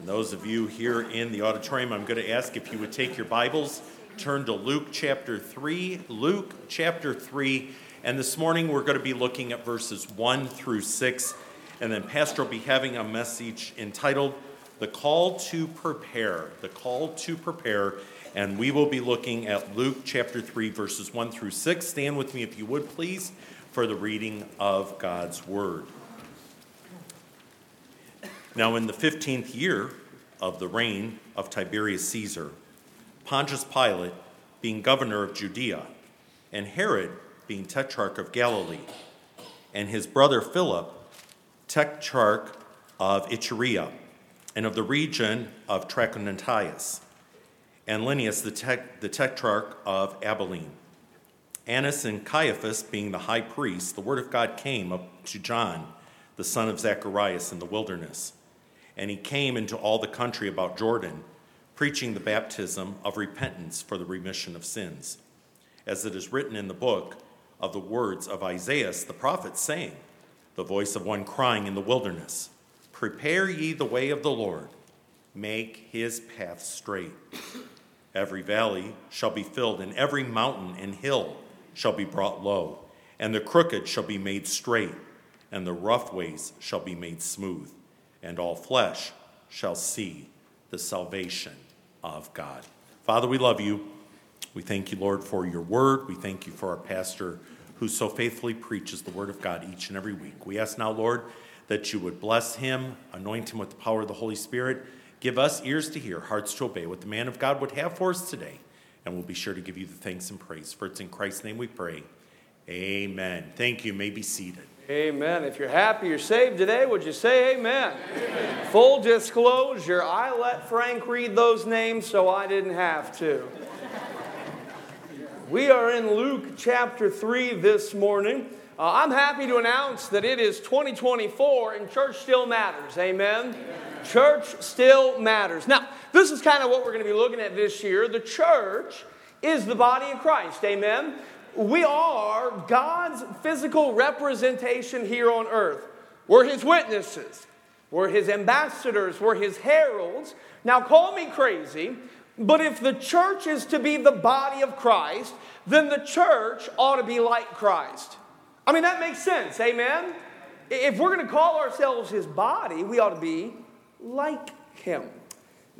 And those of you here in the auditorium, I'm going to ask if you would take your Bibles, turn to Luke chapter 3. Luke chapter 3. And this morning we're going to be looking at verses 1 through 6. And then Pastor will be having a message entitled The Call to Prepare. The Call to Prepare. And we will be looking at Luke chapter 3, verses 1 through 6. Stand with me, if you would, please, for the reading of God's Word. Now, in the 15th year of the reign of Tiberius Caesar, Pontius Pilate being governor of Judea, and Herod being tetrarch of Galilee, and his brother Philip, tetrarch of Iturea, and of the region of Trachonitis and Lysanias, the, tech, the tetrarch of Abilene. Annas and Caiaphas being the high priests, the word of God came up to John, the son of Zacharias, in the wilderness. And he came into all the country about Jordan, preaching the baptism of repentance for the remission of sins, as it is written in the book of the words of Isaiah the prophet, saying, The voice of one crying in the wilderness, Prepare ye the way of the Lord, make his path straight. Every valley shall be filled, and every mountain and hill shall be brought low, and the crooked shall be made straight, and the rough ways shall be made smooth, and all flesh shall see the salvation of God. Father, we love you. We thank you, Lord, for your word. We thank you for our pastor who so faithfully preaches the word of God each and every week. We ask now, Lord, that you would bless him, anoint him with the power of the Holy Spirit Give us ears to hear, hearts to obey what the man of God would have for us today. And we'll be sure to give you the thanks and praise. For it's in Christ's name we pray. Amen. Thank you. may be seated. Amen. If you're happy you're saved today, would you say amen? amen? Full disclosure, I let Frank read those names so I didn't have to. we are in Luke chapter 3 this morning. Uh, I'm happy to announce that it is 2024 and church still matters. Amen? Amen. Church still matters. Now, this is kind of what we're going to be looking at this year. The church is the body of Christ. Amen? We are God's physical representation here on earth. We're His witnesses, we're His ambassadors, we're His heralds. Now, call me crazy, but if the church is to be the body of Christ, then the church ought to be like Christ. I mean, that makes sense, amen? If we're going to call ourselves his body, we ought to be like him.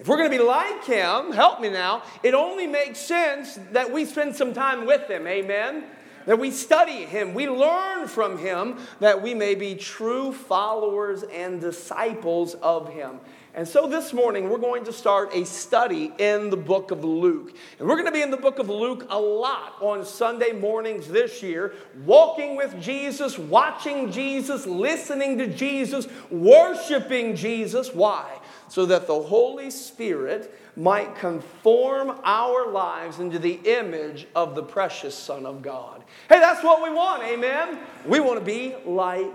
If we're going to be like him, help me now, it only makes sense that we spend some time with him, amen? That we study him, we learn from him, that we may be true followers and disciples of him. And so this morning, we're going to start a study in the book of Luke. And we're going to be in the book of Luke a lot on Sunday mornings this year, walking with Jesus, watching Jesus, listening to Jesus, worshiping Jesus. Why? So that the Holy Spirit might conform our lives into the image of the precious Son of God. Hey, that's what we want, amen? We want to be like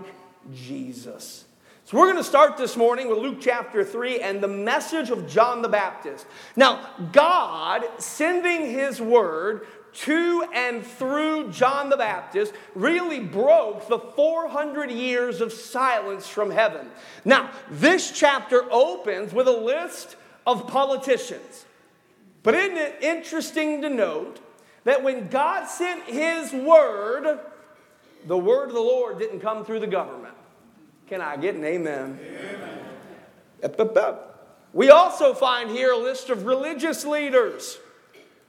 Jesus. So we're going to start this morning with Luke chapter 3 and the message of John the Baptist. Now, God sending his word to and through John the Baptist really broke the 400 years of silence from heaven. Now, this chapter opens with a list of politicians. But isn't it interesting to note that when God sent his word, the word of the Lord didn't come through the government? Can I get an amen? amen. We also find here a list of religious leaders.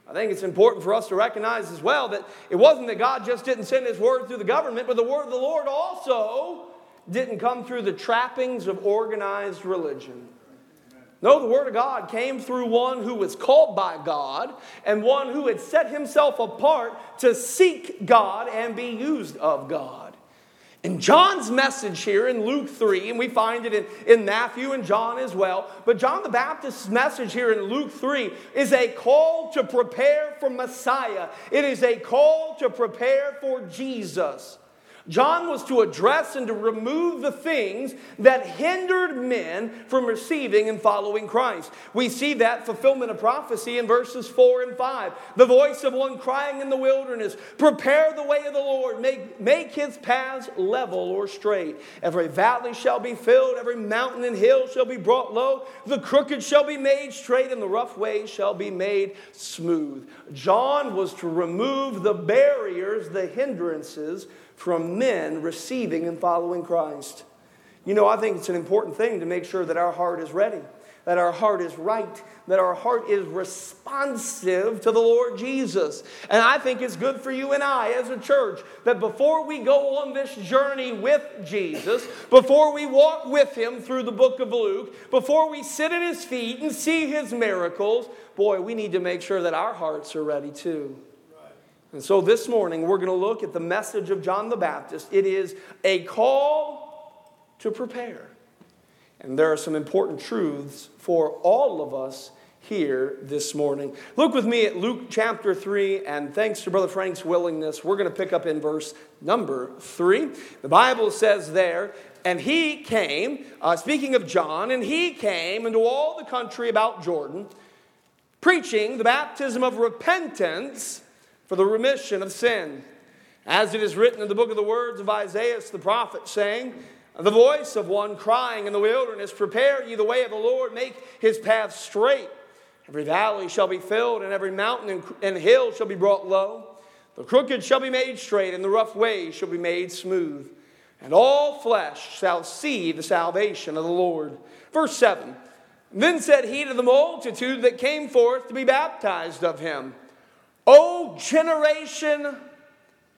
I think it's important for us to recognize as well that it wasn't that God just didn't send His word through the government, but the word of the Lord also didn't come through the trappings of organized religion. No, the Word of God came through one who was called by God and one who had set himself apart to seek God and be used of God. And John's message here in Luke 3, and we find it in, in Matthew and John as well, but John the Baptist's message here in Luke 3 is a call to prepare for Messiah. It is a call to prepare for Jesus. John was to address and to remove the things that hindered men from receiving and following Christ. We see that fulfillment of prophecy in verses 4 and 5. The voice of one crying in the wilderness, Prepare the way of the Lord, make, make his paths level or straight. Every valley shall be filled, every mountain and hill shall be brought low, the crooked shall be made straight, and the rough ways shall be made smooth. John was to remove the barriers, the hindrances from men receiving and following Christ. You know, I think it's an important thing to make sure that our heart is ready, that our heart is right, that our heart is responsive to the Lord Jesus. And I think it's good for you and I as a church that before we go on this journey with Jesus, before we walk with Him through the book of Luke, before we sit at His feet and see His miracles, boy, we need to make sure that our hearts are ready too. And so this morning, we're going to look at the message of John the Baptist. It is a call to prepare. And there are some important truths for all of us here this morning. Look with me at Luke chapter 3, and thanks to Brother Frank's willingness, we're going to pick up in verse number 3. The Bible says there, and he came, uh, speaking of John, and he came into all the country about Jordan, preaching the baptism of repentance for the remission of sin. As it is written in the book of the words of Isaiah the prophet, saying, The voice of one crying in the wilderness, Prepare ye the way of the Lord, make his path straight. Every valley shall be filled, and every mountain and hill shall be brought low. The crooked shall be made straight, and the rough ways shall be made smooth. And all flesh shall see the salvation of the Lord. Verse 7 Then said he to the multitude that came forth to be baptized of him, O generation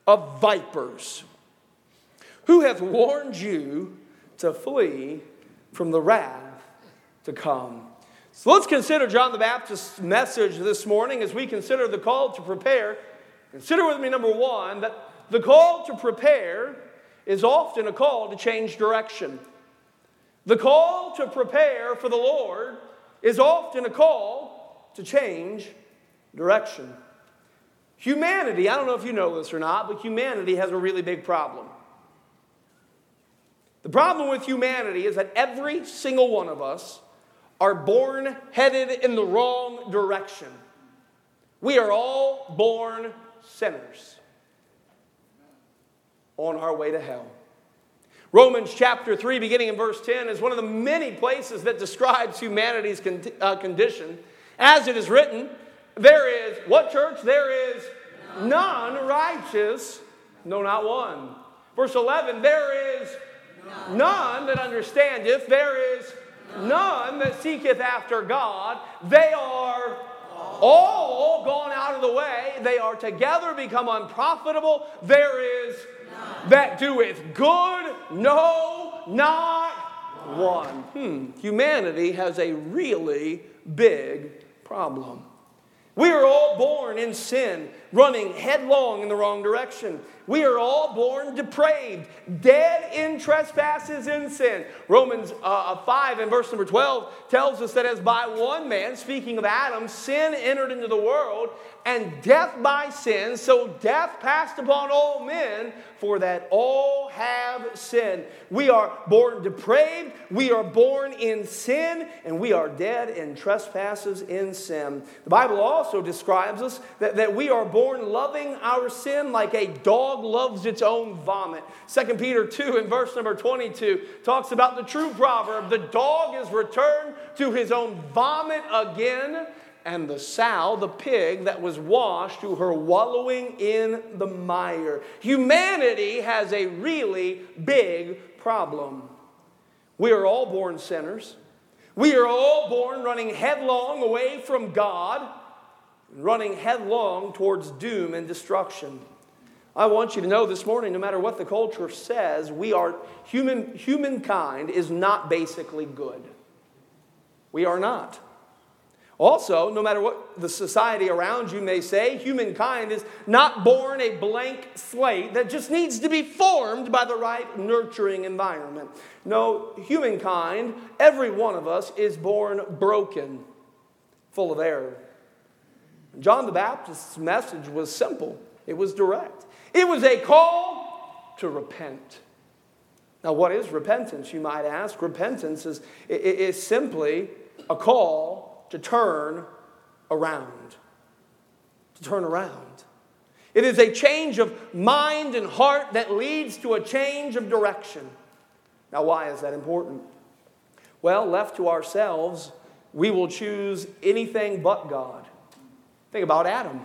of vipers, who hath warned you to flee from the wrath to come? So let's consider John the Baptist's message this morning as we consider the call to prepare. Consider with me, number one, that the call to prepare is often a call to change direction. The call to prepare for the Lord is often a call to change direction. Humanity, I don't know if you know this or not, but humanity has a really big problem. The problem with humanity is that every single one of us are born headed in the wrong direction. We are all born sinners on our way to hell. Romans chapter 3, beginning in verse 10, is one of the many places that describes humanity's con- uh, condition. As it is written, there is, what church? There is none righteous, no, not one. Verse 11, there is none that understandeth, there is none that seeketh after God. They are all gone out of the way. They are together become unprofitable. There is that doeth good, no, not one. Hmm. Humanity has a really big problem. We are all born in sin, running headlong in the wrong direction. We are all born depraved, dead in trespasses and sin. Romans uh, 5 and verse number 12 tells us that as by one man, speaking of Adam, sin entered into the world, and death by sin, so death passed upon all men, for that all have sinned. We are born depraved, we are born in sin, and we are dead in trespasses in sin. The Bible also describes us that, that we are born loving our sin like a dog loves its own vomit. 2 Peter 2 in verse number 22 talks about the true proverb the dog is returned to his own vomit again and the sow, the pig that was washed to her wallowing in the mire. Humanity has a really big problem. We are all born sinners. We are all born running headlong away from God, running headlong towards doom and destruction. I want you to know this morning, no matter what the culture says, we are human humankind is not basically good. We are not. Also, no matter what the society around you may say, humankind is not born a blank slate that just needs to be formed by the right nurturing environment. No, humankind, every one of us, is born broken, full of error. John the Baptist's message was simple, it was direct. It was a call to repent. Now, what is repentance, you might ask? Repentance is, is simply a call to turn around. To turn around. It is a change of mind and heart that leads to a change of direction. Now, why is that important? Well, left to ourselves, we will choose anything but God. Think about Adam.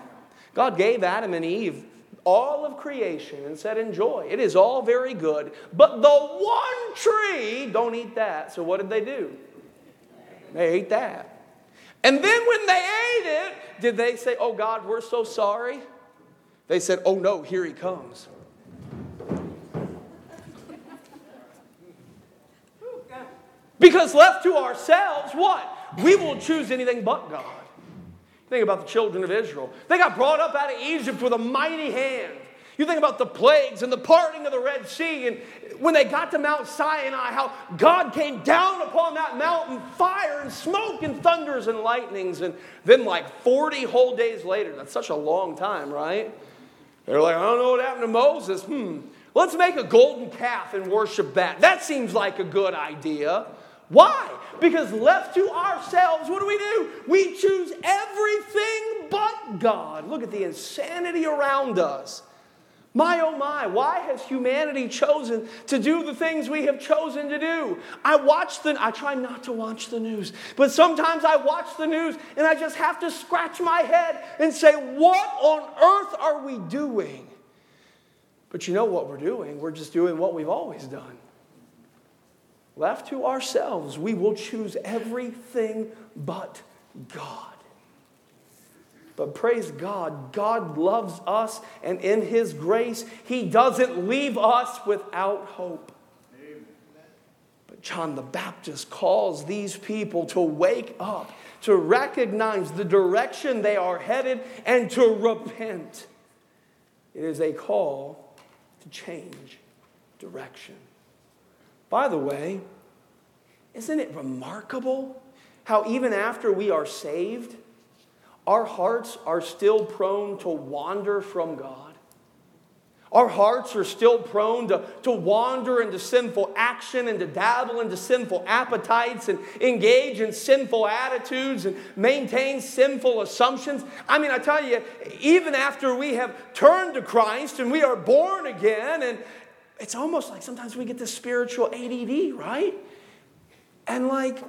God gave Adam and Eve all of creation and said, Enjoy. It is all very good. But the one tree, don't eat that. So what did they do? They ate that. And then when they ate it, did they say, Oh God, we're so sorry? They said, Oh no, here he comes. Because left to ourselves, what? We will choose anything but God. Think about the children of Israel. They got brought up out of Egypt with a mighty hand. You think about the plagues and the parting of the Red Sea, and when they got to Mount Sinai, how God came down upon that mountain, fire and smoke and thunders and lightnings. And then, like 40 whole days later, that's such a long time, right? They're like, I don't know what happened to Moses. Hmm, let's make a golden calf and worship that. That seems like a good idea. Why? Because left to ourselves, what do we do? We choose everything but God. Look at the insanity around us. My oh my, why has humanity chosen to do the things we have chosen to do? I watch the I try not to watch the news, but sometimes I watch the news and I just have to scratch my head and say, "What on earth are we doing?" But you know what we're doing? We're just doing what we've always done. Left to ourselves, we will choose everything but God. But praise God, God loves us, and in His grace, He doesn't leave us without hope. But John the Baptist calls these people to wake up, to recognize the direction they are headed, and to repent. It is a call to change direction. By the way, isn't it remarkable how even after we are saved, our hearts are still prone to wander from God? Our hearts are still prone to, to wander into sinful action and to dabble into sinful appetites and engage in sinful attitudes and maintain sinful assumptions. I mean, I tell you, even after we have turned to Christ and we are born again, and it's almost like sometimes we get this spiritual ADD, right? And like,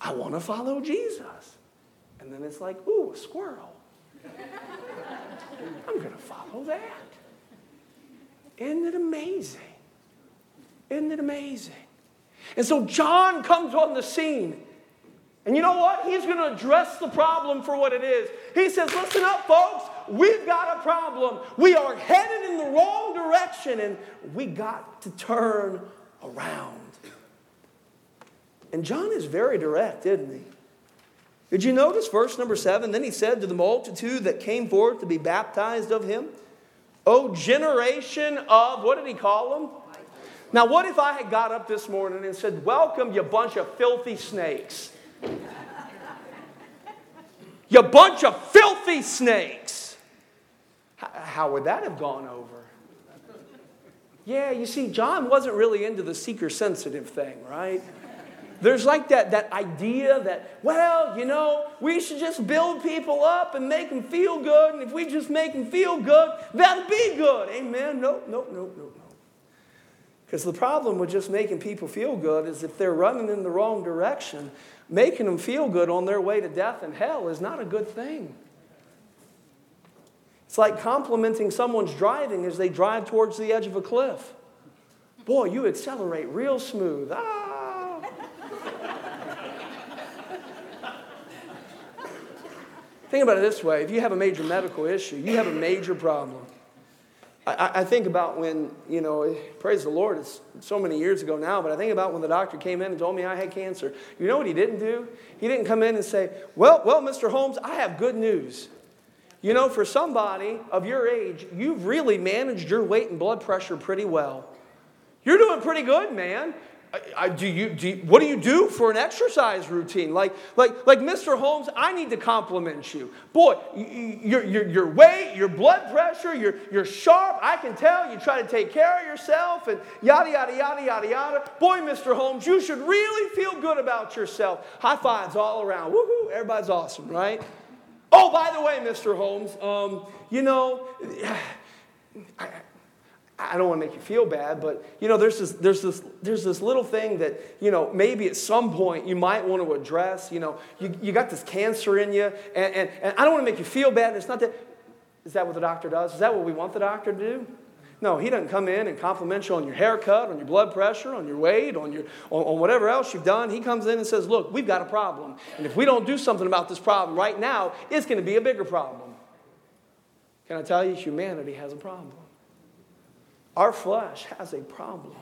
I want to follow Jesus. And then it's like, ooh, a squirrel. I'm going to follow that. Isn't it amazing? Isn't it amazing? And so John comes on the scene. And you know what? He's going to address the problem for what it is. He says, Listen up, folks. We've got a problem. We are headed in the wrong direction, and we got to turn around. And John is very direct, isn't he? Did you notice verse number seven? Then he said to the multitude that came forth to be baptized of him, O generation of, what did he call them? Now, what if I had got up this morning and said, Welcome, you bunch of filthy snakes? You bunch of filthy snakes. How would that have gone over? Yeah, you see, John wasn't really into the seeker sensitive thing, right? There's like that, that idea that, well, you know, we should just build people up and make them feel good. And if we just make them feel good, that'll be good. Amen. Nope, nope, nope, nope, nope. Because the problem with just making people feel good is if they're running in the wrong direction, making them feel good on their way to death and hell is not a good thing. It's like complimenting someone's driving as they drive towards the edge of a cliff. Boy, you accelerate real smooth. Ah, Think about it this way if you have a major medical issue, you have a major problem. I, I, think about when, you know, praise the Lord, it's so many years ago now, but I think about when the doctor came in and told me I had cancer. You know what he didn't do? He didn't come in and say, Well, well, Mr. Holmes, I have good news. You know, for somebody of your age, you've really managed your weight and blood pressure pretty well. You're doing pretty good, man. I, do you, do you, what do you do for an exercise routine? Like, like, like Mr. Holmes, I need to compliment you. Boy, your, your, your weight, your blood pressure, you're, you're sharp. I can tell you try to take care of yourself and yada, yada, yada, yada, yada. Boy, Mr. Holmes, you should really feel good about yourself. High fives all around. Woohoo, everybody's awesome, right? Oh, by the way, Mr. Holmes, um, you know, I, I don't want to make you feel bad, but you know, there's this, there's this, there's this little thing that, you know, maybe at some point you might want to address. You know, you, you got this cancer in you, and, and, and I don't want to make you feel bad. It's not that, is that what the doctor does? Is that what we want the doctor to do? No, he doesn't come in and compliment you on your haircut, on your blood pressure, on your weight, on, your, on, on whatever else you've done. He comes in and says, Look, we've got a problem. And if we don't do something about this problem right now, it's going to be a bigger problem. Can I tell you, humanity has a problem? Our flesh has a problem.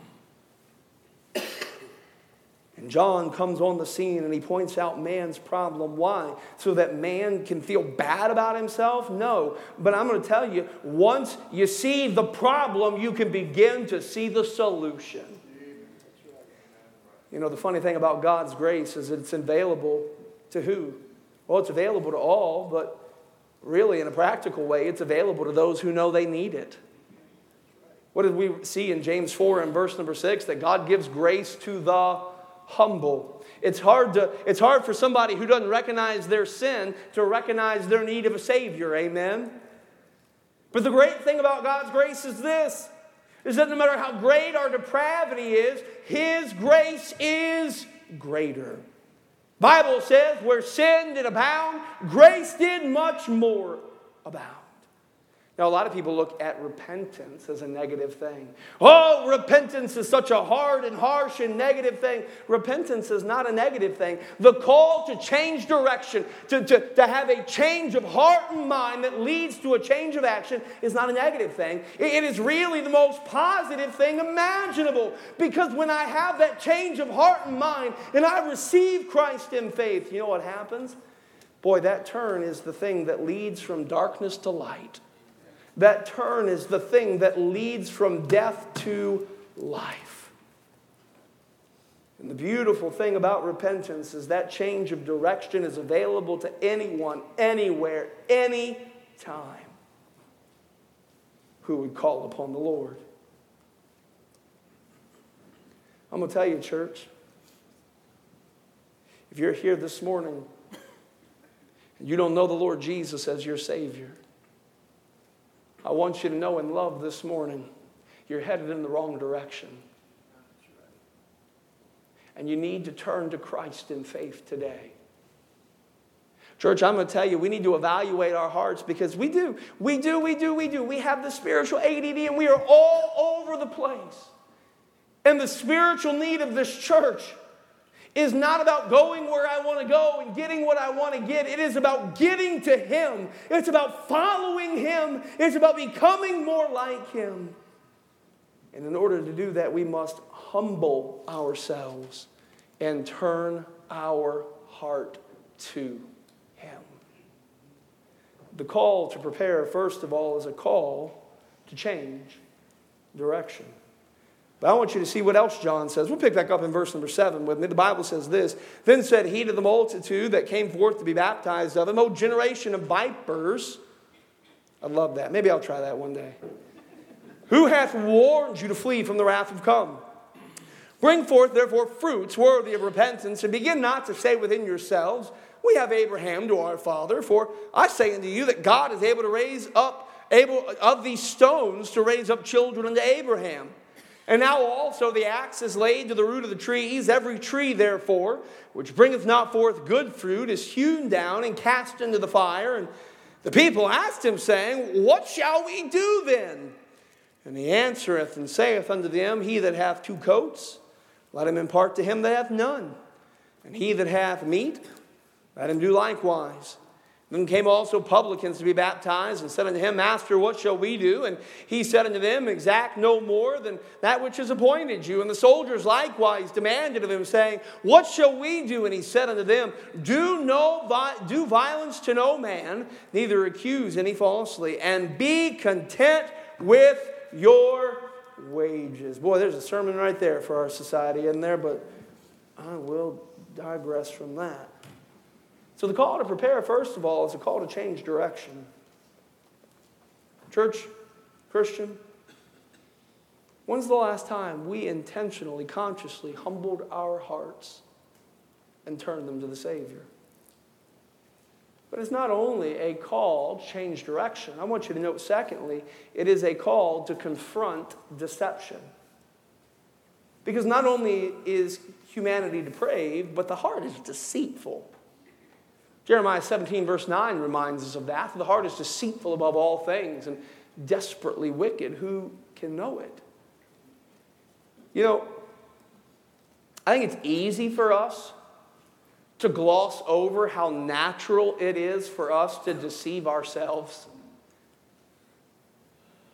And John comes on the scene and he points out man's problem. Why? So that man can feel bad about himself? No. But I'm going to tell you once you see the problem, you can begin to see the solution. You know, the funny thing about God's grace is it's available to who? Well, it's available to all, but really, in a practical way, it's available to those who know they need it. What did we see in James 4 and verse number 6? That God gives grace to the humble. It's hard, to, it's hard for somebody who doesn't recognize their sin to recognize their need of a Savior. Amen? But the great thing about God's grace is this is that no matter how great our depravity is, His grace is greater. Bible says, where sin did abound, grace did much more abound. Now, a lot of people look at repentance as a negative thing. Oh, repentance is such a hard and harsh and negative thing. Repentance is not a negative thing. The call to change direction, to, to, to have a change of heart and mind that leads to a change of action, is not a negative thing. it is really the most positive thing imaginable. Because when I have that change of heart and mind and I receive Christ in faith, you know what happens? Boy, that turn is the thing that leads from darkness to light. That turn is the thing that leads from death to life. And the beautiful thing about repentance is that change of direction is available to anyone, anywhere, any time who would call upon the Lord. I'm going to tell you, church, if you're here this morning and you don't know the Lord Jesus as your Savior, I want you to know and love this morning you're headed in the wrong direction. And you need to turn to Christ in faith today. Church, I'm going to tell you, we need to evaluate our hearts because we do, we do, we do, we do. We have the spiritual ADD and we are all over the place. And the spiritual need of this church is not about going where I want to go and getting what I want to get. It is about getting to Him. It's about following Him. It's about becoming more like Him. And in order to do that, we must humble ourselves and turn our heart to Him. The call to prepare, first of all, is a call to change direction. But I want you to see what else John says. We'll pick back up in verse number seven with me. The Bible says this Then said he to the multitude that came forth to be baptized of him, O generation of vipers. I love that. Maybe I'll try that one day. Who hath warned you to flee from the wrath of come? Bring forth, therefore, fruits worthy of repentance, and begin not to say within yourselves, We have Abraham to our father. For I say unto you that God is able to raise up, able of these stones to raise up children unto Abraham. And now also the axe is laid to the root of the trees. Every tree, therefore, which bringeth not forth good fruit, is hewn down and cast into the fire. And the people asked him, saying, What shall we do then? And he answereth and saith unto them, He that hath two coats, let him impart to him that hath none. And he that hath meat, let him do likewise. Then came also publicans to be baptized and said unto him, Master, what shall we do? And he said unto them, Exact no more than that which is appointed you. And the soldiers likewise demanded of him, saying, What shall we do? And he said unto them, Do, no do violence to no man, neither accuse any falsely, and be content with your wages. Boy, there's a sermon right there for our society in there, but I will digress from that. So, the call to prepare, first of all, is a call to change direction. Church, Christian, when's the last time we intentionally, consciously humbled our hearts and turned them to the Savior? But it's not only a call to change direction. I want you to note, secondly, it is a call to confront deception. Because not only is humanity depraved, but the heart is deceitful. Jeremiah 17, verse 9 reminds us of that. The heart is deceitful above all things and desperately wicked. Who can know it? You know, I think it's easy for us to gloss over how natural it is for us to deceive ourselves.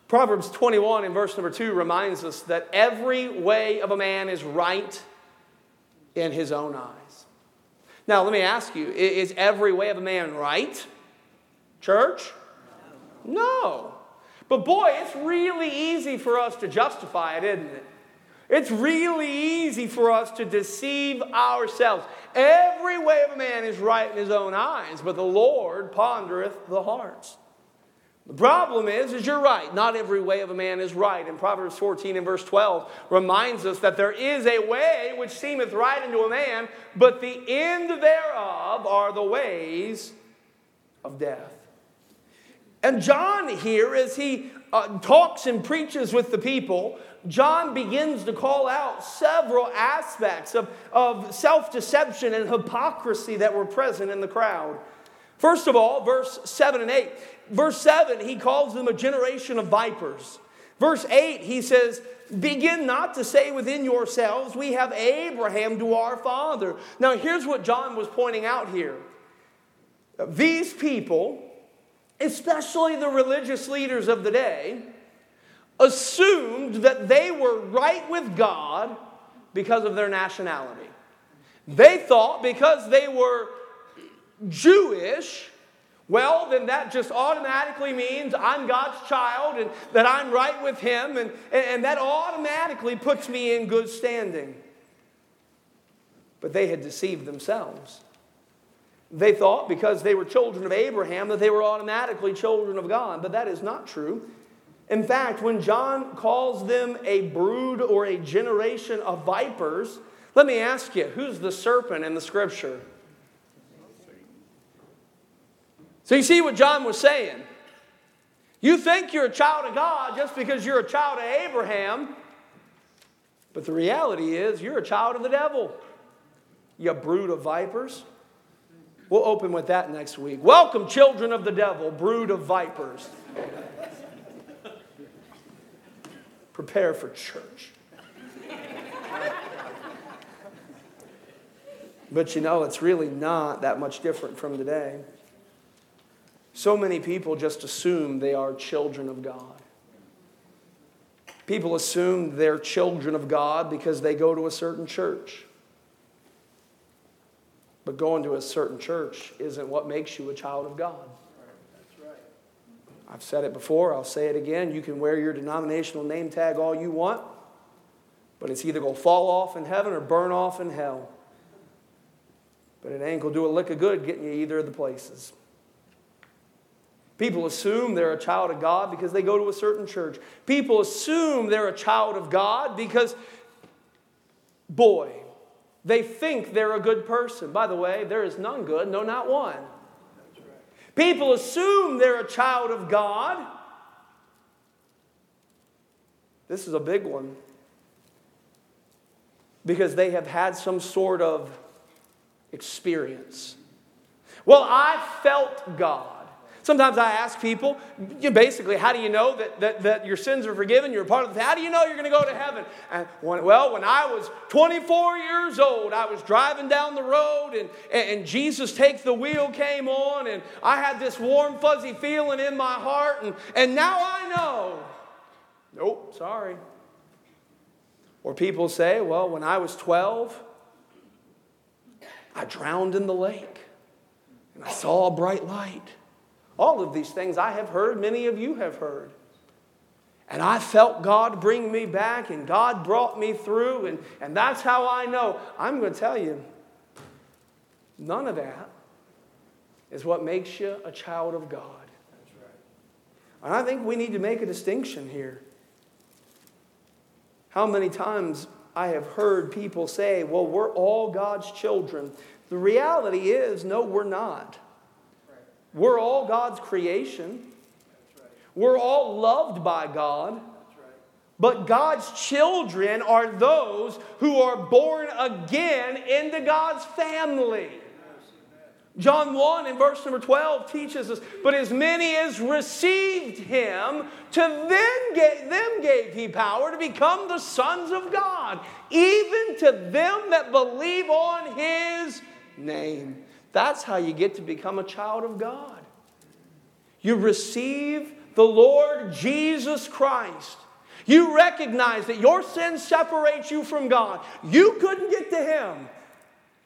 Proverbs 21 in verse number 2 reminds us that every way of a man is right in his own eyes. Now, let me ask you is every way of a man right? Church? No. But boy, it's really easy for us to justify it, isn't it? It's really easy for us to deceive ourselves. Every way of a man is right in his own eyes, but the Lord pondereth the hearts. The problem is, is you're right. Not every way of a man is right. And Proverbs 14 and verse 12 reminds us that there is a way which seemeth right unto a man, but the end thereof are the ways of death. And John here, as he uh, talks and preaches with the people, John begins to call out several aspects of, of self deception and hypocrisy that were present in the crowd. First of all, verse 7 and 8. Verse 7, he calls them a generation of vipers. Verse 8, he says, Begin not to say within yourselves, We have Abraham to our father. Now, here's what John was pointing out here. These people, especially the religious leaders of the day, assumed that they were right with God because of their nationality. They thought because they were Jewish, well, then that just automatically means I'm God's child and that I'm right with Him, and, and that automatically puts me in good standing. But they had deceived themselves. They thought because they were children of Abraham that they were automatically children of God, but that is not true. In fact, when John calls them a brood or a generation of vipers, let me ask you who's the serpent in the scripture? So you see what John was saying. You think you're a child of God just because you're a child of Abraham, but the reality is you're a child of the devil. You brood of vipers. We'll open with that next week. Welcome, children of the devil, brood of vipers. Prepare for church. but you know, it's really not that much different from today. So many people just assume they are children of God. People assume they're children of God because they go to a certain church. But going to a certain church isn't what makes you a child of God. I've said it before, I'll say it again. You can wear your denominational name tag all you want, but it's either going to fall off in heaven or burn off in hell. But it ain't going to do a lick of good getting you either of the places. People assume they're a child of God because they go to a certain church. People assume they're a child of God because, boy, they think they're a good person. By the way, there is none good, no, not one. People assume they're a child of God. This is a big one because they have had some sort of experience. Well, I felt God. Sometimes I ask people, you basically, how do you know that, that, that your sins are forgiven? You're a part of the, how do you know you're going to go to heaven? And when, well, when I was 24 years old, I was driving down the road and, and Jesus Take the Wheel came on and I had this warm, fuzzy feeling in my heart and, and now I know. Nope, sorry. Or people say, well, when I was 12, I drowned in the lake and I saw a bright light. All of these things I have heard, many of you have heard. And I felt God bring me back, and God brought me through, and, and that's how I know. I'm going to tell you, none of that is what makes you a child of God. Right. And I think we need to make a distinction here. How many times I have heard people say, well, we're all God's children. The reality is, no, we're not. We're all God's creation. We're all loved by God. But God's children are those who are born again into God's family. John 1 in verse number 12 teaches us, but as many as received him, to them gave, them gave he power to become the sons of God, even to them that believe on his name. That's how you get to become a child of God. You receive the Lord Jesus Christ. You recognize that your sin separates you from God. You couldn't get to him.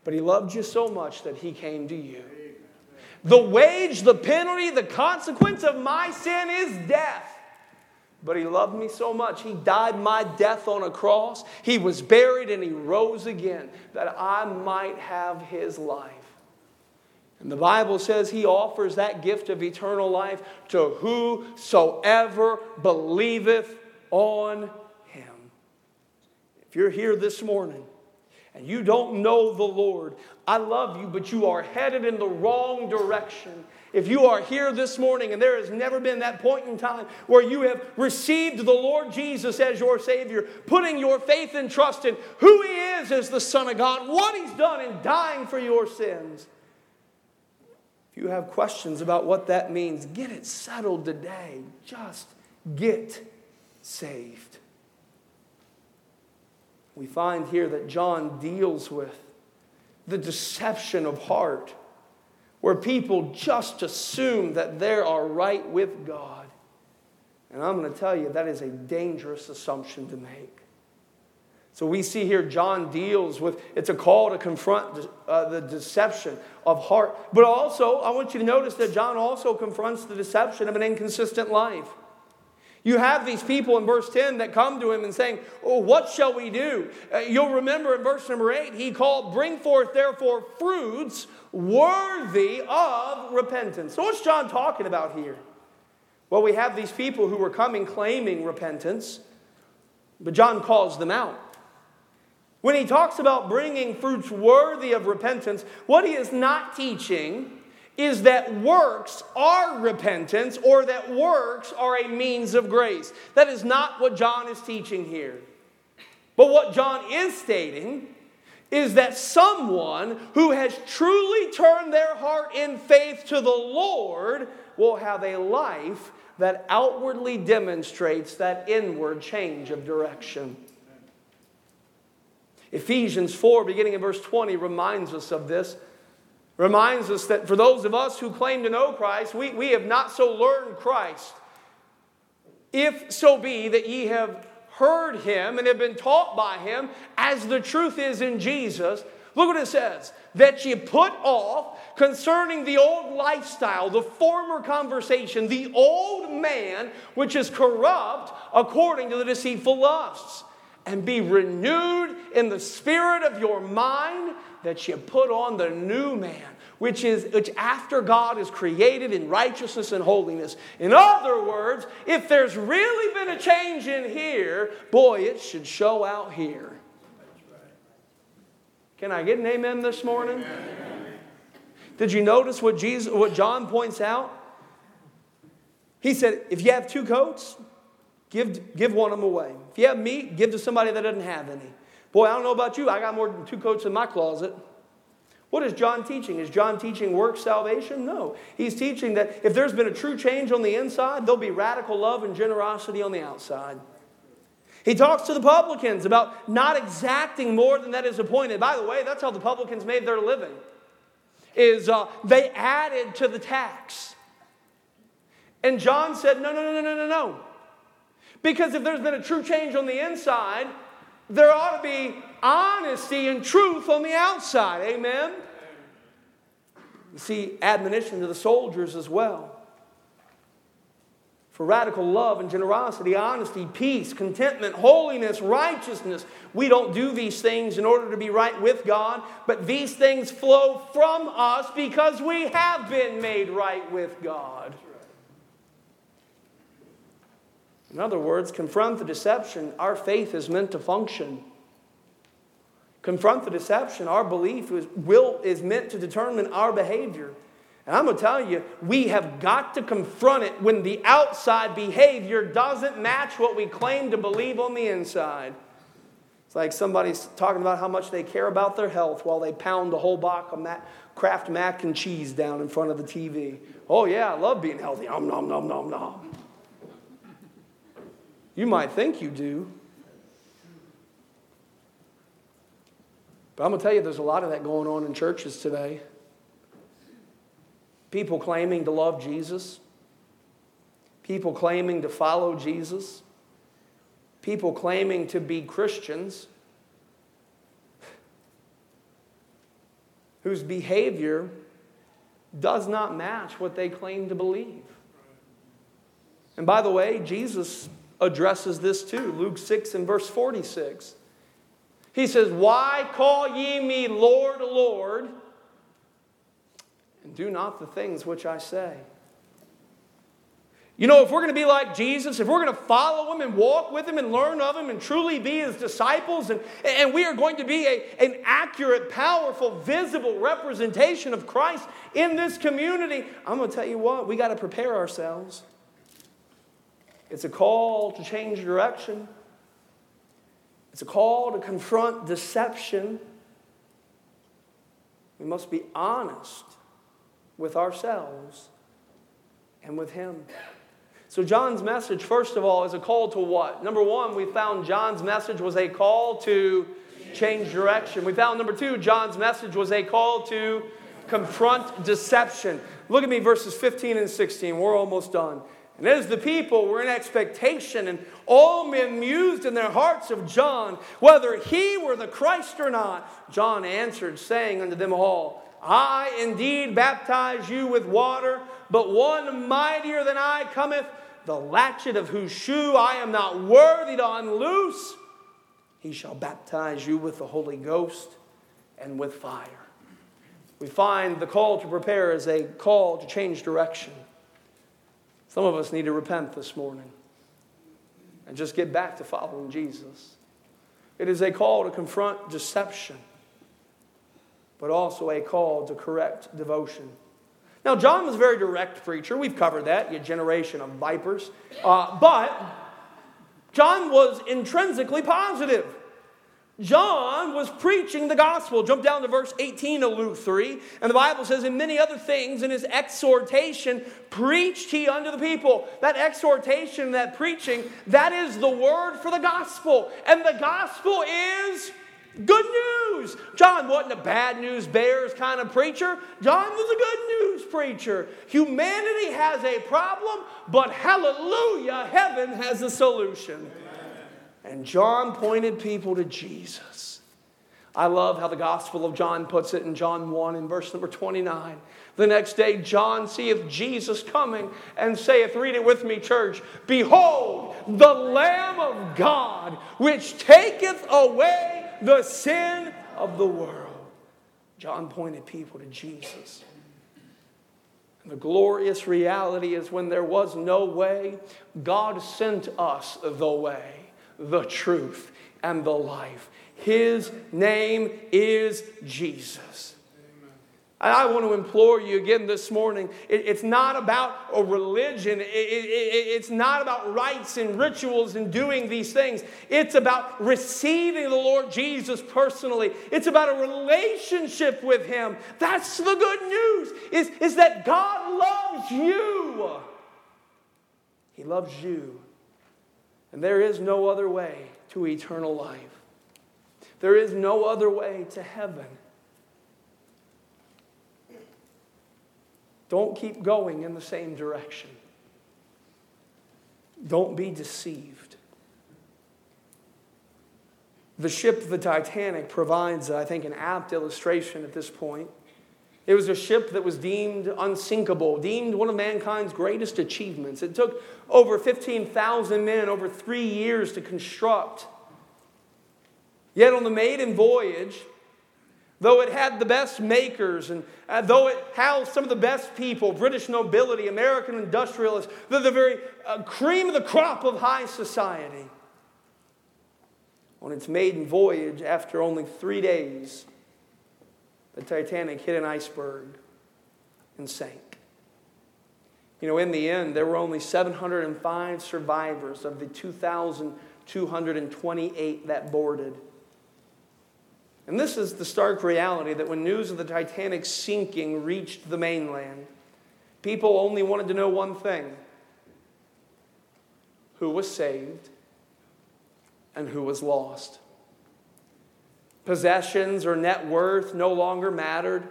But he loved you so much that he came to you. The wage, the penalty, the consequence of my sin is death. But he loved me so much. He died my death on a cross. He was buried and he rose again that I might have his life. And the Bible says he offers that gift of eternal life to whosoever believeth on him. If you're here this morning and you don't know the Lord, I love you, but you are headed in the wrong direction. If you are here this morning and there has never been that point in time where you have received the Lord Jesus as your Savior, putting your faith and trust in who He is as the Son of God, what He's done in dying for your sins. If you have questions about what that means, get it settled today. Just get saved we find here that John deals with the deception of heart, where people just assume that they are right with God. And I'm going to tell you, that is a dangerous assumption to make. So we see here John deals with it's a call to confront uh, the deception of heart. But also, I want you to notice that John also confronts the deception of an inconsistent life. You have these people in verse 10 that come to him and saying, Oh, what shall we do? Uh, you'll remember in verse number 8, he called, Bring forth therefore fruits worthy of repentance. So, what's John talking about here? Well, we have these people who were coming claiming repentance, but John calls them out. When he talks about bringing fruits worthy of repentance, what he is not teaching is that works are repentance or that works are a means of grace. That is not what John is teaching here. But what John is stating is that someone who has truly turned their heart in faith to the Lord will have a life that outwardly demonstrates that inward change of direction. Ephesians 4, beginning in verse 20, reminds us of this reminds us that for those of us who claim to know Christ, we, we have not so learned Christ. If so be that ye have heard him and have been taught by him, as the truth is in Jesus, look what it says that ye put off concerning the old lifestyle, the former conversation, the old man which is corrupt according to the deceitful lusts, and be renewed in the spirit of your mind that you put on the new man, which is which after God is created in righteousness and holiness. In other words, if there's really been a change in here, boy, it should show out here. Can I get an amen this morning? Did you notice what Jesus what John points out? He said, if you have two coats, give, give one of them away. If you have meat, give to somebody that doesn't have any. Boy, I don't know about you. I got more than two coats in my closet. What is John teaching? Is John teaching work salvation? No. He's teaching that if there's been a true change on the inside, there'll be radical love and generosity on the outside. He talks to the publicans about not exacting more than that is appointed. By the way, that's how the publicans made their living. Is uh, they added to the tax. And John said, no, no, no, no, no, no, no. Because if there's been a true change on the inside, there ought to be honesty and truth on the outside. Amen? You see, admonition to the soldiers as well. for radical love and generosity, honesty, peace, contentment, holiness, righteousness. We don't do these things in order to be right with God, but these things flow from us because we have been made right with God. In other words, confront the deception. Our faith is meant to function. Confront the deception. Our belief is, will, is meant to determine our behavior. And I'm going to tell you, we have got to confront it when the outside behavior doesn't match what we claim to believe on the inside. It's like somebody's talking about how much they care about their health while they pound a whole box of mac, Kraft mac and cheese down in front of the TV. Oh, yeah, I love being healthy. Nom, nom, nom, nom, nom. You might think you do. But I'm going to tell you, there's a lot of that going on in churches today. People claiming to love Jesus, people claiming to follow Jesus, people claiming to be Christians whose behavior does not match what they claim to believe. And by the way, Jesus addresses this too. Luke 6 and verse 46. He says, Why call ye me Lord, Lord? and do not the things which I say. You know, if we're going to be like Jesus, if we're going to follow him and walk with him and learn of him and truly be his disciples, and, and we are going to be a, an accurate, powerful, visible representation of Christ in this community, I'm going to tell you what, we got to prepare ourselves. It's a call to change direction, it's a call to confront deception. We must be honest with ourselves and with Him. So, John's message, first of all, is a call to what? Number one, we found John's message was a call to change direction. We found number two, John's message was a call to confront deception. Look at me, verses 15 and 16. We're almost done. And as the people were in expectation, and all men mused in their hearts of John, whether he were the Christ or not, John answered, saying unto them all, I indeed baptize you with water, but one mightier than I cometh, the latchet of whose shoe I am not worthy to unloose. He shall baptize you with the Holy Ghost and with fire. We find the call to prepare as a call to change direction. Some of us need to repent this morning and just get back to following Jesus. It is a call to confront deception but also a call to correct devotion. Now, John was a very direct preacher. We've covered that, you generation of vipers. Uh, but John was intrinsically positive. John was preaching the gospel. Jump down to verse 18 of Luke 3. And the Bible says, In many other things, in his exhortation, preached he unto the people. That exhortation, that preaching, that is the word for the gospel. And the gospel is Good news. John wasn't a bad news bears kind of preacher. John was a good news preacher. Humanity has a problem, but hallelujah, heaven has a solution. And John pointed people to Jesus. I love how the Gospel of John puts it in John 1 in verse number 29. The next day, John seeth Jesus coming and saith, Read it with me, church, Behold, the Lamb of God, which taketh away the sin of the world. John pointed people to Jesus. And the glorious reality is when there was no way, God sent us the way, the truth, and the life. His name is Jesus. I want to implore you again this morning. It, it's not about a religion, it, it, it's not about rites and rituals and doing these things. It's about receiving the Lord Jesus personally, it's about a relationship with Him. That's the good news, is, is that God loves you. He loves you. And there is no other way to eternal life. There is no other way to heaven. Don't keep going in the same direction. Don't be deceived. The ship, the Titanic, provides, I think, an apt illustration at this point. It was a ship that was deemed unsinkable, deemed one of mankind's greatest achievements. It took over 15,000 men over three years to construct. Yet on the maiden voyage, though it had the best makers and uh, though it housed some of the best people, British nobility, American industrialists, the, the very uh, cream of the crop of high society, on its maiden voyage, after only three days, the Titanic hit an iceberg and sank. You know, in the end, there were only 705 survivors of the 2,228 that boarded. And this is the stark reality that when news of the Titanic sinking reached the mainland, people only wanted to know one thing who was saved and who was lost. Possessions or net worth no longer mattered.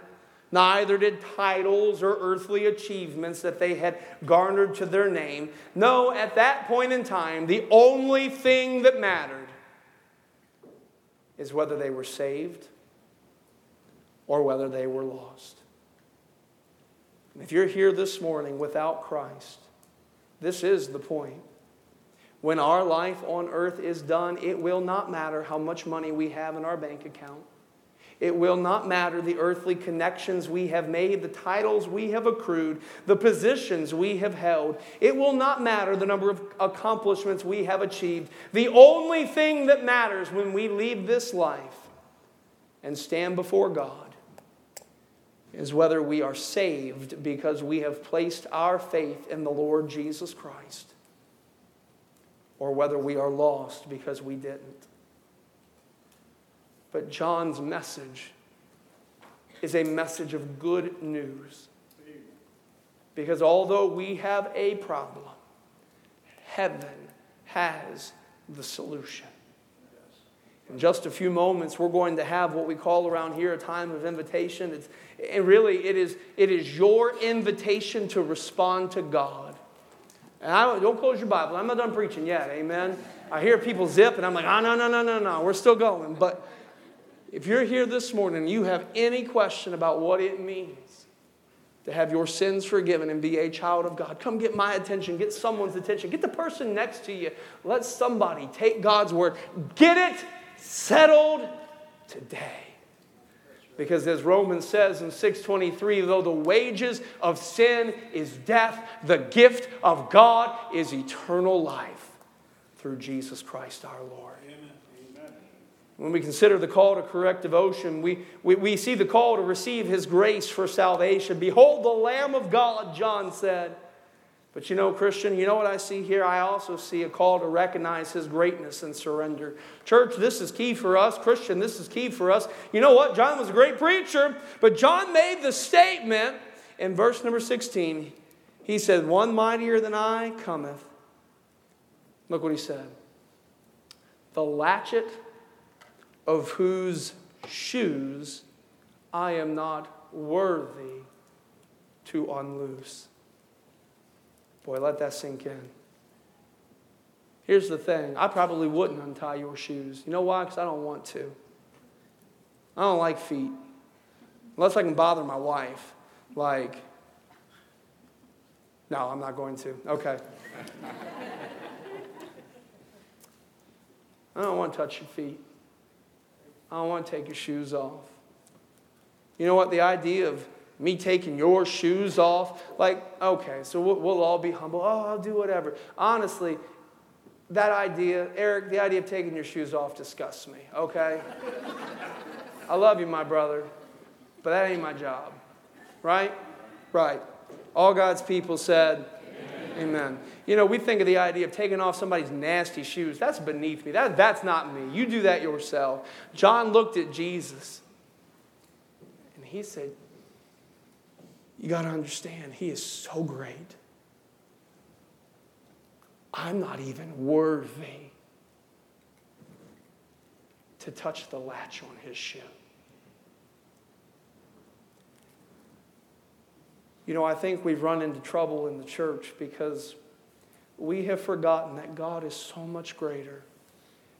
Neither did titles or earthly achievements that they had garnered to their name. No, at that point in time, the only thing that mattered is whether they were saved or whether they were lost. And if you're here this morning without Christ, this is the point. When our life on earth is done, it will not matter how much money we have in our bank account. It will not matter the earthly connections we have made, the titles we have accrued, the positions we have held. It will not matter the number of accomplishments we have achieved. The only thing that matters when we leave this life and stand before God is whether we are saved because we have placed our faith in the Lord Jesus Christ or whether we are lost because we didn't. But John's message is a message of good news. Because although we have a problem, heaven has the solution. In just a few moments, we're going to have what we call around here a time of invitation. It's, and really, it is, it is your invitation to respond to God. And I, don't close your Bible. I'm not done preaching yet. Amen. I hear people zip, and I'm like, oh, no, no, no, no, no. We're still going. But if you're here this morning and you have any question about what it means to have your sins forgiven and be a child of God, come get my attention, get someone's attention, get the person next to you. Let somebody take God's word. Get it settled today. Because as Romans says in 623, though the wages of sin is death, the gift of God is eternal life through Jesus Christ our Lord. When we consider the call to correct devotion, we, we, we see the call to receive His grace for salvation. Behold the Lamb of God, John said. But you know, Christian, you know what I see here? I also see a call to recognize His greatness and surrender. Church, this is key for us. Christian, this is key for us. You know what? John was a great preacher, but John made the statement in verse number 16. He said, One mightier than I cometh. Look what he said. The latchet of whose shoes I am not worthy to unloose. Boy, let that sink in. Here's the thing I probably wouldn't untie your shoes. You know why? Because I don't want to. I don't like feet. Unless I can bother my wife. Like, no, I'm not going to. Okay. I don't want to touch your feet. I don't want to take your shoes off. You know what? The idea of me taking your shoes off, like, okay, so we'll, we'll all be humble. Oh, I'll do whatever. Honestly, that idea, Eric, the idea of taking your shoes off disgusts me, okay? I love you, my brother, but that ain't my job, right? Right. All God's people said, Amen. You know, we think of the idea of taking off somebody's nasty shoes. That's beneath me. That, that's not me. You do that yourself. John looked at Jesus and he said, You got to understand, he is so great. I'm not even worthy to touch the latch on his shoe. You know, I think we've run into trouble in the church because we have forgotten that God is so much greater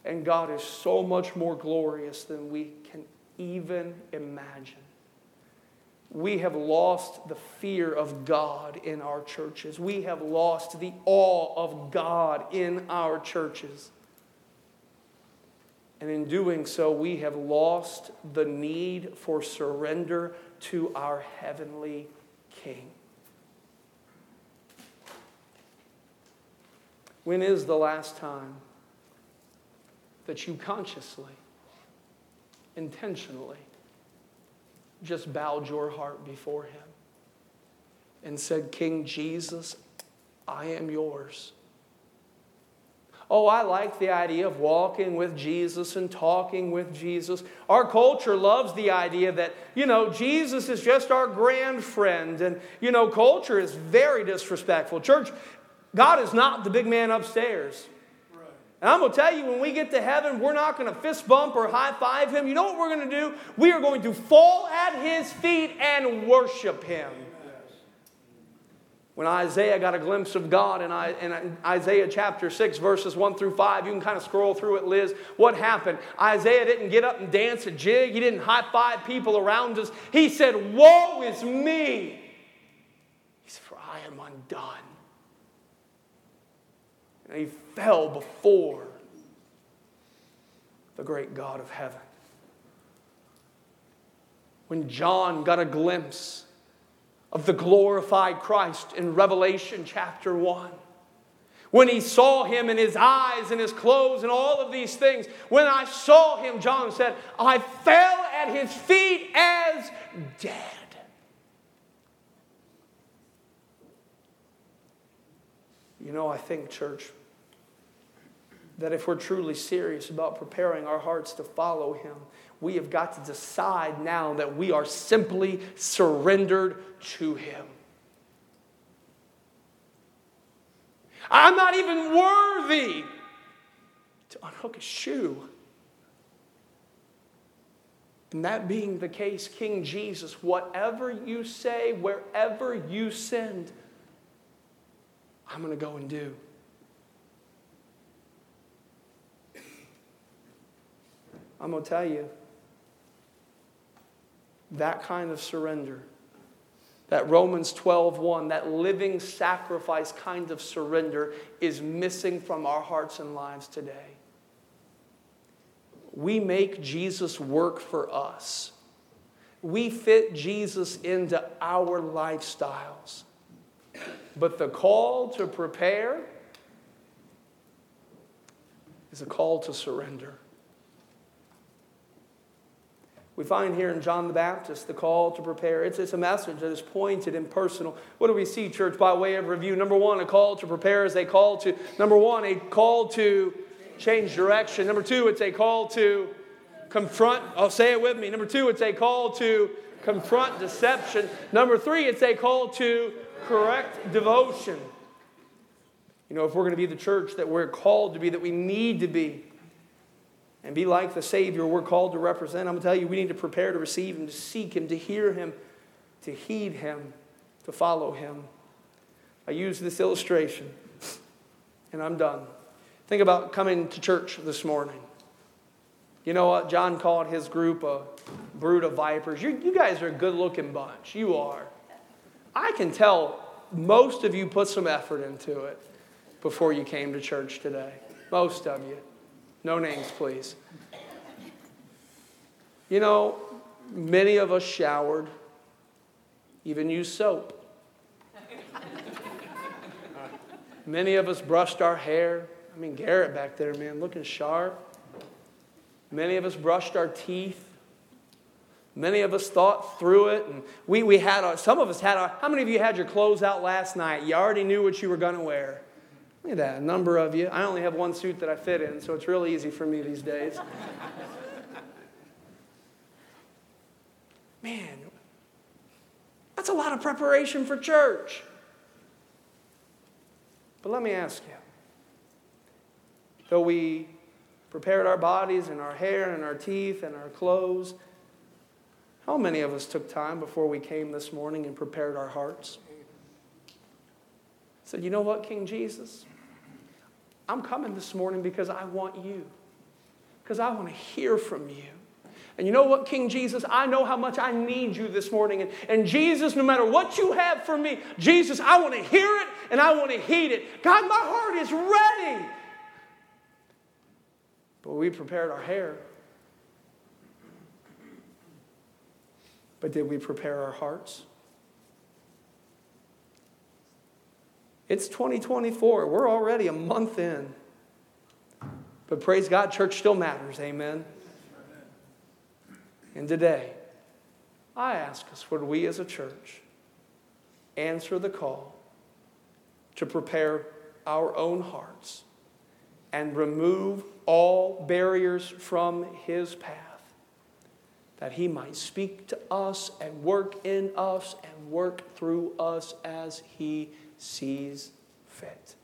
and God is so much more glorious than we can even imagine. We have lost the fear of God in our churches. We have lost the awe of God in our churches. And in doing so, we have lost the need for surrender to our heavenly King. When is the last time that you consciously, intentionally, just bowed your heart before Him and said, King Jesus, I am yours. Oh, I like the idea of walking with Jesus and talking with Jesus. Our culture loves the idea that, you know, Jesus is just our grand friend. And, you know, culture is very disrespectful. Church, God is not the big man upstairs. And I'm going to tell you, when we get to heaven, we're not going to fist bump or high five him. You know what we're going to do? We are going to fall at his feet and worship him. When Isaiah got a glimpse of God in Isaiah chapter 6, verses 1 through 5, you can kind of scroll through it, Liz. What happened? Isaiah didn't get up and dance a jig, he didn't high five people around us. He said, Woe is me! He said, For I am undone. And he fell before the great God of heaven. When John got a glimpse of the glorified Christ in Revelation chapter 1, when he saw him in his eyes and his clothes and all of these things, when I saw him, John said, I fell at his feet as dead. You know, I think, church, that if we're truly serious about preparing our hearts to follow Him, we have got to decide now that we are simply surrendered to Him. I'm not even worthy to unhook a shoe. And that being the case, King Jesus, whatever you say, wherever you send, I'm going to go and do. I'm going to tell you that kind of surrender, that Romans 12 1, that living sacrifice kind of surrender is missing from our hearts and lives today. We make Jesus work for us. We fit Jesus into our lifestyles. But the call to prepare is a call to surrender. We find here in John the Baptist the call to prepare. It's, it's a message that is pointed and personal. What do we see, church, by way of review? Number one, a call to prepare is a call to, number one, a call to change direction. Number two, it's a call to confront. I'll oh, say it with me. Number two, it's a call to confront deception. Number three, it's a call to correct devotion. You know, if we're going to be the church that we're called to be, that we need to be, and be like the Savior we're called to represent, I'm going to tell you, we need to prepare to receive Him, to seek Him, to hear Him, to heed Him, to follow Him. I use this illustration, and I'm done. Think about coming to church this morning. You know what? John called his group a brood of vipers. You, you guys are a good looking bunch. You are. I can tell most of you put some effort into it before you came to church today. Most of you. No names, please. You know, many of us showered, even used soap. many of us brushed our hair. I mean, Garrett back there, man, looking sharp. Many of us brushed our teeth. Many of us thought through it, and we, we had our, some of us had our, how many of you had your clothes out last night? You already knew what you were going to wear. Look at that, a number of you. I only have one suit that I fit in, so it's really easy for me these days. Man, that's a lot of preparation for church. But let me ask you though we prepared our bodies and our hair and our teeth and our clothes, how many of us took time before we came this morning and prepared our hearts? Said, you know what, King Jesus? I'm coming this morning because I want you, because I want to hear from you. And you know what, King Jesus? I know how much I need you this morning. And, and Jesus, no matter what you have for me, Jesus, I want to hear it and I want to heed it. God, my heart is ready. But we prepared our hair. But did we prepare our hearts? It's 2024. We're already a month in. But praise God, church still matters. Amen. And today, I ask us, would we as a church answer the call to prepare our own hearts and remove all barriers from His path, that He might speak to us and work in us and work through us as He sees fit.